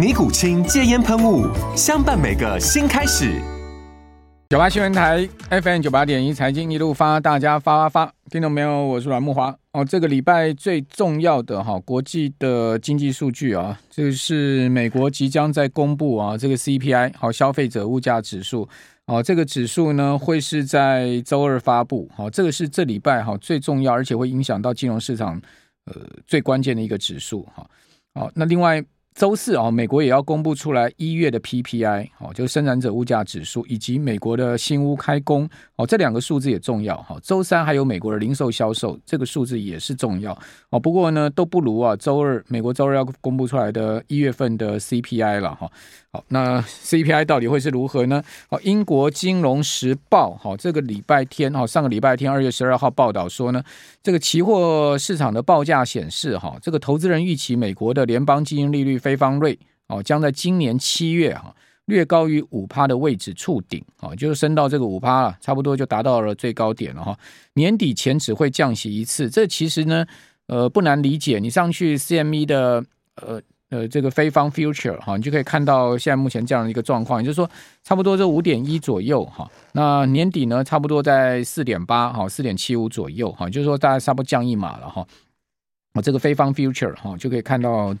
尼古清戒烟喷雾，相伴每个新开始。九八新闻台 FM 九八点一财经一路发，大家发发发，听到没有？我是阮木华。哦，这个礼拜最重要的哈国际的经济数据啊，这个是美国即将在公布啊，这个 CPI 好消费者物价指数哦，这个指数呢会是在周二发布。好，这个是这礼拜哈最重要，而且会影响到金融市场呃最关键的一个指数哈。好，那另外。周四啊，美国也要公布出来一月的 PPI，哦，就是生产者物价指数，以及美国的新屋开工，哦，这两个数字也重要哈。周三还有美国的零售销售，这个数字也是重要哦。不过呢，都不如啊，周二美国周二要公布出来的一月份的 CPI 了哈。好，那 CPI 到底会是如何呢？好，英国金融时报好，这个礼拜天哈，上个礼拜天二月十二号报道说呢，这个期货市场的报价显示哈，这个投资人预期美国的联邦基金利率非方瑞哦，将在今年七月哈略高于五趴的位置触顶啊，就是升到这个五趴了，差不多就达到了最高点了哈。年底前只会降息一次，这其实呢，呃，不难理解。你上去 CME 的呃。呃，这个非方 future 哈，你就可以看到现在目前这样的一个状况，也就是说，差不多这五点一左右哈。那年底呢，差不多在四点八哈，四点七五左右哈，就是说大概差不多降一码了哈。我这个非方 future 哈，就可以看到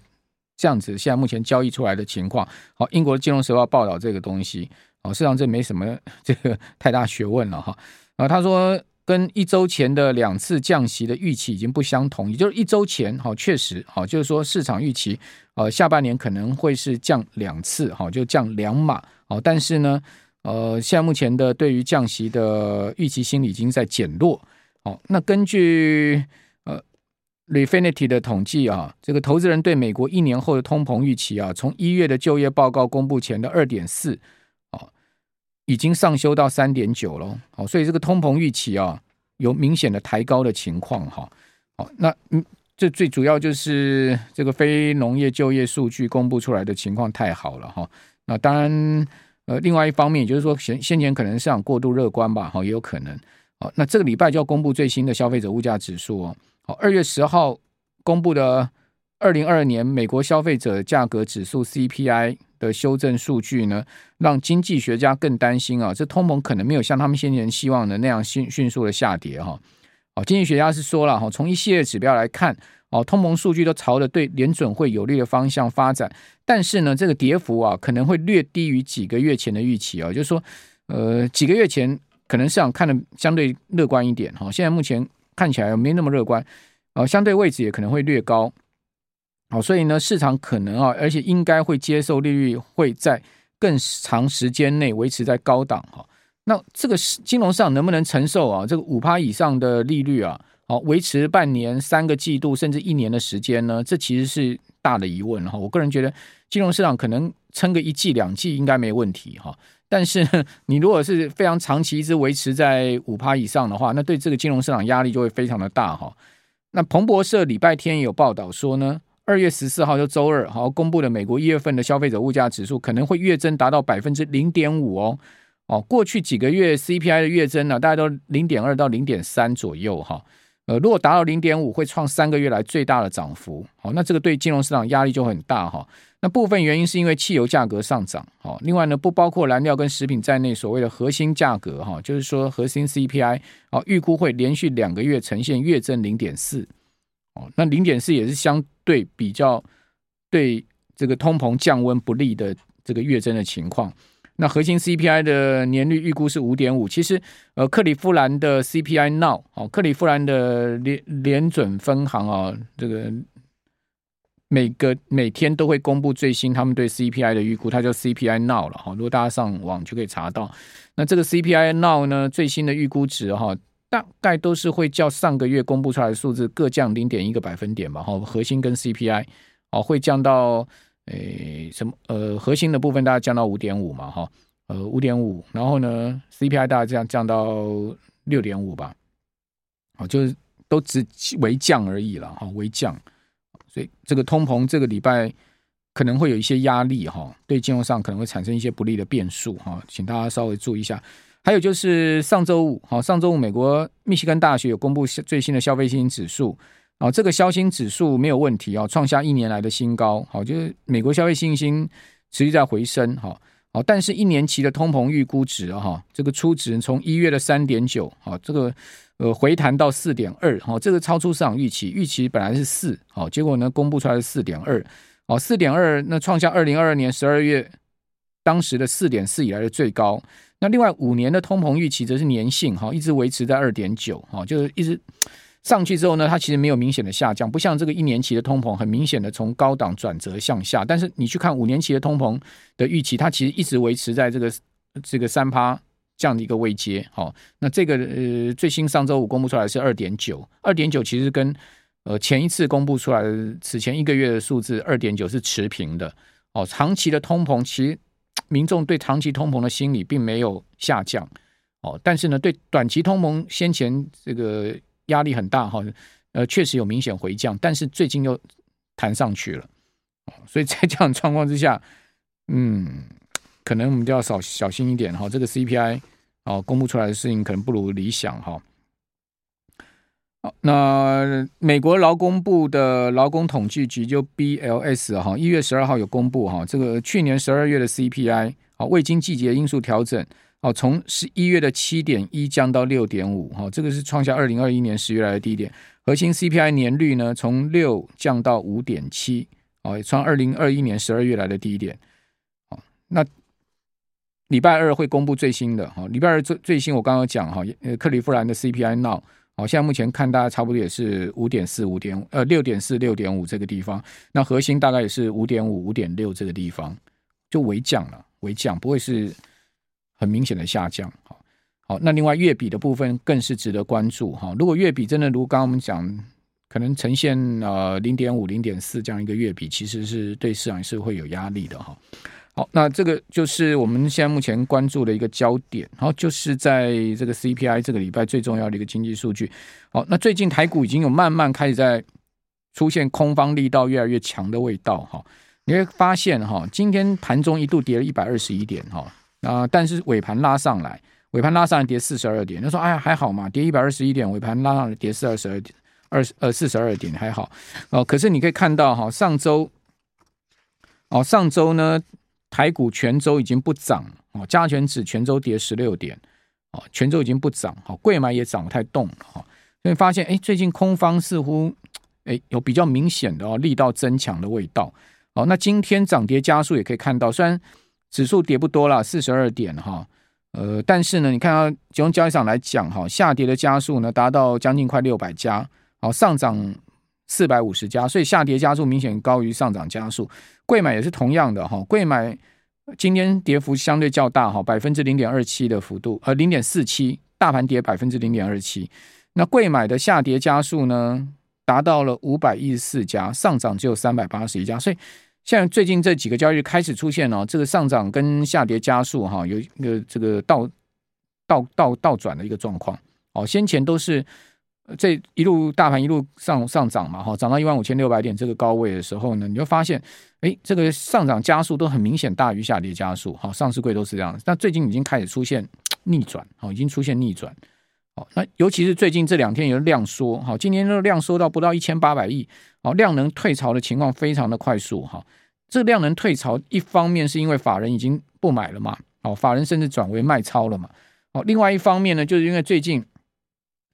这样子现在目前交易出来的情况。好，英国的金融时报报道这个东西，哦，实际上这没什么这个太大学问了哈。啊，他说。跟一周前的两次降息的预期已经不相同，也就是一周前，哈，确实，哈，就是说市场预期，呃，下半年可能会是降两次，哈，就降两码，哦，但是呢，呃，现在目前的对于降息的预期心理已经在减弱，哦，那根据呃，Refinitiv 的统计啊，这个投资人对美国一年后的通膨预期啊，从一月的就业报告公布前的二点四。已经上修到三点九了，好，所以这个通膨预期啊有明显的抬高的情况哈，好，那嗯，这最主要就是这个非农业就业数据公布出来的情况太好了哈，那当然呃，另外一方面也就是说先先前可能市场过度乐观吧，哈，也有可能，好，那这个礼拜就要公布最新的消费者物价指数哦，好，二月十号公布的二零二二年美国消费者价格指数 CPI。的修正数据呢，让经济学家更担心啊，这通膨可能没有像他们先前希望的那样迅迅速的下跌哈。哦，经济学家是说了哈，从一系列指标来看，哦，通膨数据都朝着对联准会有利的方向发展，但是呢，这个跌幅啊可能会略低于几个月前的预期啊，就是说，呃，几个月前可能市场看的相对乐观一点哈，现在目前看起来没那么乐观，呃，相对位置也可能会略高。好，所以呢，市场可能啊，而且应该会接受利率会在更长时间内维持在高档哈。那这个金融市场能不能承受啊？这个五趴以上的利率啊，好，维持半年、三个季度甚至一年的时间呢？这其实是大的疑问哈。我个人觉得，金融市场可能撑个一季两季应该没问题哈。但是你如果是非常长期一直维持在五趴以上的话，那对这个金融市场压力就会非常的大哈。那彭博社礼拜天也有报道说呢。二月十四号就周二，好公布的美国一月份的消费者物价指数可能会月增达到百分之零点五哦。哦，过去几个月 CPI 的月增呢，大概都零点二到零点三左右哈。呃，如果达到零点五，会创三个月来最大的涨幅。好，那这个对金融市场压力就很大哈。那部分原因是因为汽油价格上涨。好，另外呢，不包括燃料跟食品在内，所谓的核心价格哈，就是说核心 CPI，哦，预估会连续两个月呈现月增零点四。哦，那零点四也是相对比较对这个通膨降温不利的这个月增的情况。那核心 CPI 的年率预估是五点五。其实，呃，克里夫兰的 CPI Now 哦，克里夫兰的联联准分行啊，这个每个每天都会公布最新他们对 CPI 的预估，它叫 CPI Now 了哈。如果大家上网就可以查到，那这个 CPI Now 呢，最新的预估值哈，大概都是会较上个月公布出来的数字各降零点一个百分点吧。哈，核心跟 CPI 哦会降到。诶，什么？呃，核心的部分大概降到五点五嘛，哈，呃，五点五，然后呢，CPI 大概这样降到六点五吧，哦，就是都只微降而已了，哈，微降，所以这个通膨这个礼拜可能会有一些压力，哈，对金融上可能会产生一些不利的变数，哈，请大家稍微注意一下。还有就是上周五，好，上周五美国密西根大学有公布最新的消费信心指数。哦，这个消心指数没有问题啊，创下一年来的新高。好，就是美国消费信心持续在回升。好，好，但是一年期的通膨预估值哈，这个初值从一月的三点九，好，这个呃回弹到四点二，好，这个超出市场预期，预期本来是四，好，结果呢公布出来是四点二，好，四点二，那创下二零二二年十二月当时的四点四以来的最高。那另外五年的通膨预期则是年性，哈，一直维持在二点九，哈，就是一直。上去之后呢，它其实没有明显的下降，不像这个一年期的通膨很明显的从高档转折向下。但是你去看五年期的通膨的预期，它其实一直维持在这个这个三趴这样的一个位阶。好，那这个呃最新上周五公布出来是二点九，二点九其实跟呃前一次公布出来的此前一个月的数字二点九是持平的。哦，长期的通膨其实民众对长期通膨的心理并没有下降。哦，但是呢，对短期通膨先前这个。压力很大哈，呃，确实有明显回降，但是最近又弹上去了，哦 所以在这样状况之下，嗯，可能我们就要少小心一点哈。这个 CPI 哦，公布出来的事情可能不如理想哈。那美国劳工部的劳工统计局就 BLS 哈，一月十二号有公布哈，这个去年十二月的 CPI 啊，未经季节因素调整。哦，从十一月的七点一降到六点五，哈，这个是创下二零二一年十月来的低点。核心 CPI 年率呢，从六降到五点七，哦，创二零二一年十二月来的低点。哦，那礼拜二会公布最新的，哈，礼拜二最最新我刚刚讲哈，呃，克利夫兰的 CPI Now，哦，现在目前看大概差不多也是五点四、五点呃六点四、六点五这个地方。那核心大概也是五点五、五点六这个地方，就微降了，微降不会是。很明显的下降，好，好，那另外月比的部分更是值得关注哈。如果月比真的如刚刚我们讲，可能呈现呃零点五、零点四这样一个月比，其实是对市场是会有压力的哈。好，那这个就是我们现在目前关注的一个焦点，然后，就是在这个 CPI 这个礼拜最重要的一个经济数据。好，那最近台股已经有慢慢开始在出现空方力道越来越强的味道哈。你会发现哈，今天盘中一度跌了一百二十一点哈。啊、但是尾盘拉上来，尾盘拉上来跌四十二点。他说：“哎呀，还好嘛，跌一百二十一点，尾盘拉上来跌四二十二点，二呃四十二点还好。哦、可是你可以看到哈，上周哦，上周呢，台股全周已经不涨哦，加权指全周跌十六点哦，全周已经不涨。好，贵买也涨不太动了哈。所以发现，哎，最近空方似乎哎有比较明显的哦力道增强的味道。哦，那今天涨跌家数也可以看到，虽然。指数跌不多了，四十二点哈，呃，但是呢，你看到集中交易上来讲哈，下跌的家数呢达到将近快六百家，好，上涨四百五十家，所以下跌加速明显高于上涨加速。柜买也是同样的哈，柜买今天跌幅相对较大哈，百分之零点二七的幅度，呃，零点四七，大盘跌百分之零点二七，那柜买的下跌加速呢达到了五百一十四家，上涨只有三百八十一家，所以。像最近这几个交易日开始出现哦，这个上涨跟下跌加速哈，有一个这个倒倒倒倒转的一个状况哦。先前都是这一路大盘一路上上涨嘛哈，涨到一万五千六百点这个高位的时候呢，你就发现哎，这个上涨加速都很明显大于下跌加速哈，上市柜都是这样。但最近已经开始出现逆转，好，已经出现逆转。好，那尤其是最近这两天有量缩，哈，今天的量缩到不到一千八百亿。好，量能退潮的情况非常的快速哈。这量能退潮，一方面是因为法人已经不买了嘛，哦，法人甚至转为卖超了嘛。哦，另外一方面呢，就是因为最近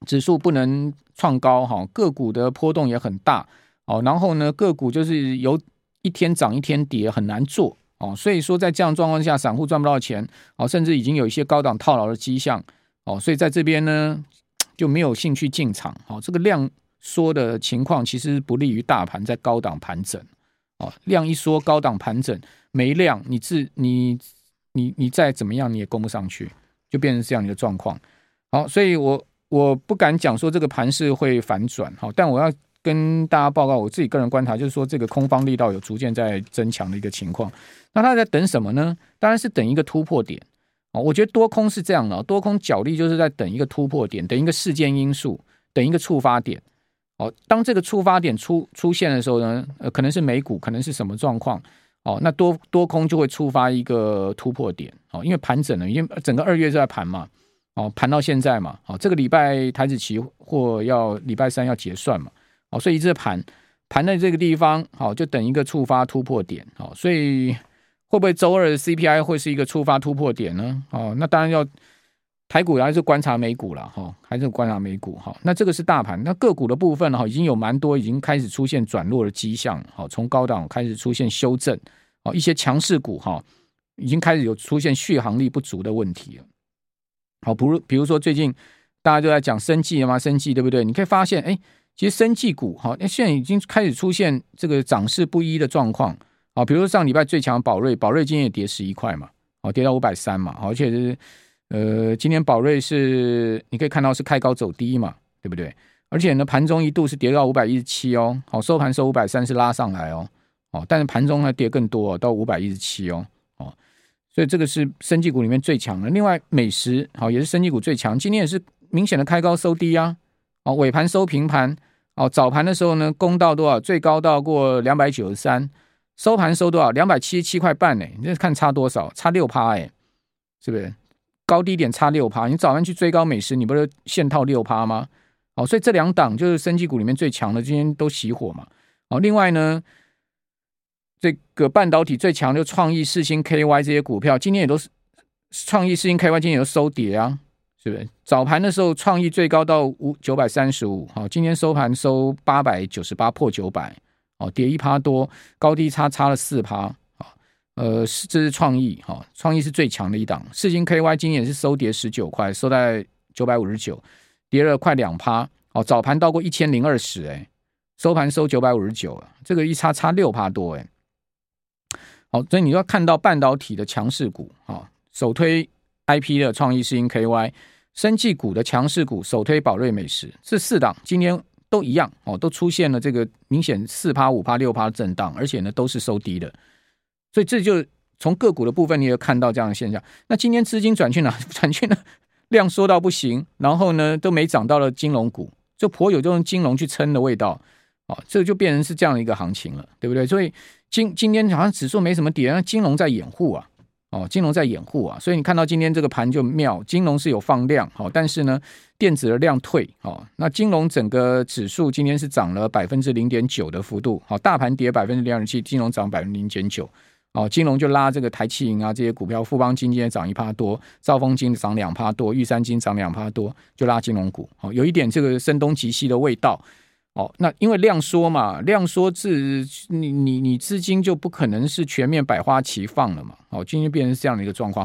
指数不能创高哈，个股的波动也很大。哦，然后呢，个股就是有一天涨一天跌，很难做。哦，所以说在这样状况下，散户赚不到钱哦，甚至已经有一些高档套牢的迹象哦，所以在这边呢就没有兴趣进场哦。这个量缩的情况其实不利于大盘在高档盘整哦，量一缩，高档盘整没量，你自你你你再怎么样你也攻不上去，就变成这样一个状况。好，所以我我不敢讲说这个盘势会反转好，但我要。跟大家报告我自己个人观察，就是说这个空方力道有逐渐在增强的一个情况。那他在等什么呢？当然是等一个突破点哦。我觉得多空是这样的，多空角力就是在等一个突破点，等一个事件因素，等一个触发点。哦，当这个触发点出出现的时候呢，呃，可能是美股，可能是什么状况哦？那多多空就会触发一个突破点哦，因为盘整了，因为整个二月就在盘嘛，哦，盘到现在嘛，哦，这个礼拜台子期货要礼拜三要结算嘛。好，所以一直盘盘在这个地方，好，就等一个触发突破点。好，所以会不会周二的 CPI 会是一个触发突破点呢？哦，那当然要台股还是观察美股了哈，还是观察美股哈。那这个是大盘，那个股的部分哈，已经有蛮多已经开始出现转弱的迹象。好，从高档开始出现修正。哦，一些强势股哈，已经开始有出现续航力不足的问题了。好，比如比如说最近大家都在讲生技了嘛，生技对不对？你可以发现，哎。其实生技股哈，那现在已经开始出现这个涨势不一的状况啊。比如说上礼拜最强宝瑞，宝瑞今天也跌十一块嘛，好，跌到五百三嘛，而且是呃，今天宝瑞是你可以看到是开高走低嘛，对不对？而且呢，盘中一度是跌到五百一十七哦，好，收盘收五百三是拉上来哦，哦，但是盘中还跌更多哦，到五百一十七，哦，所以这个是生技股里面最强的。另外美食好也是生技股最强，今天也是明显的开高收低啊，哦，尾盘收平盘。哦，早盘的时候呢，攻到多少？最高到过两百九十三，收盘收多少？两百七十七块半呢？你这看差多少？差六趴哎，是不是？高低点差六趴。你早上去追高美食，你不是现套六趴吗？哦，所以这两档就是生技股里面最强的，今天都熄火嘛。哦，另外呢，这个半导体最强的创意、四星、KY 这些股票，今天也都是创意、四星、KY 今天也都收跌啊。是不是？早盘的时候，创意最高到五九百三十五，好，今天收盘收八百九十八，破九百，哦，跌一趴多，高低差差了四趴，啊，呃，是这是创意，哈，创意是最强的一档，四星 KY 今天也是收跌十九块，收在九百五十九，跌了快两趴，哦，早盘到过一千零二十，哎，收盘收九百五十九，这个一差差六趴多，哎，好，所以你要看到半导体的强势股，啊，首推 IP 的创意世芯 KY。生技股的强势股，首推宝瑞美食，这四档今天都一样哦，都出现了这个明显四趴、五趴、六趴震荡，而且呢都是收低的，所以这就从个股的部分，你也看到这样的现象。那今天资金转去哪？转去呢？量缩到不行，然后呢都没涨到了金融股，就颇有这种金融去撑的味道哦，这就变成是这样的一个行情了，对不对？所以今今天好像指数没什么跌，那金融在掩护啊。哦，金融在掩护啊，所以你看到今天这个盘就妙，金融是有放量，好，但是呢，电子的量退，哦，那金融整个指数今天是涨了百分之零点九的幅度，好，大盘跌百分之零点七，金融涨百分之零点九，哦，金融就拉这个台企银啊这些股票，富邦金今天涨一趴多，兆丰金涨两趴多，玉山金涨两趴多，就拉金融股，好，有一点这个声东击西的味道。哦，那因为量缩嘛，量缩自你你你资金就不可能是全面百花齐放了嘛。哦，今天变成这样的一个状况。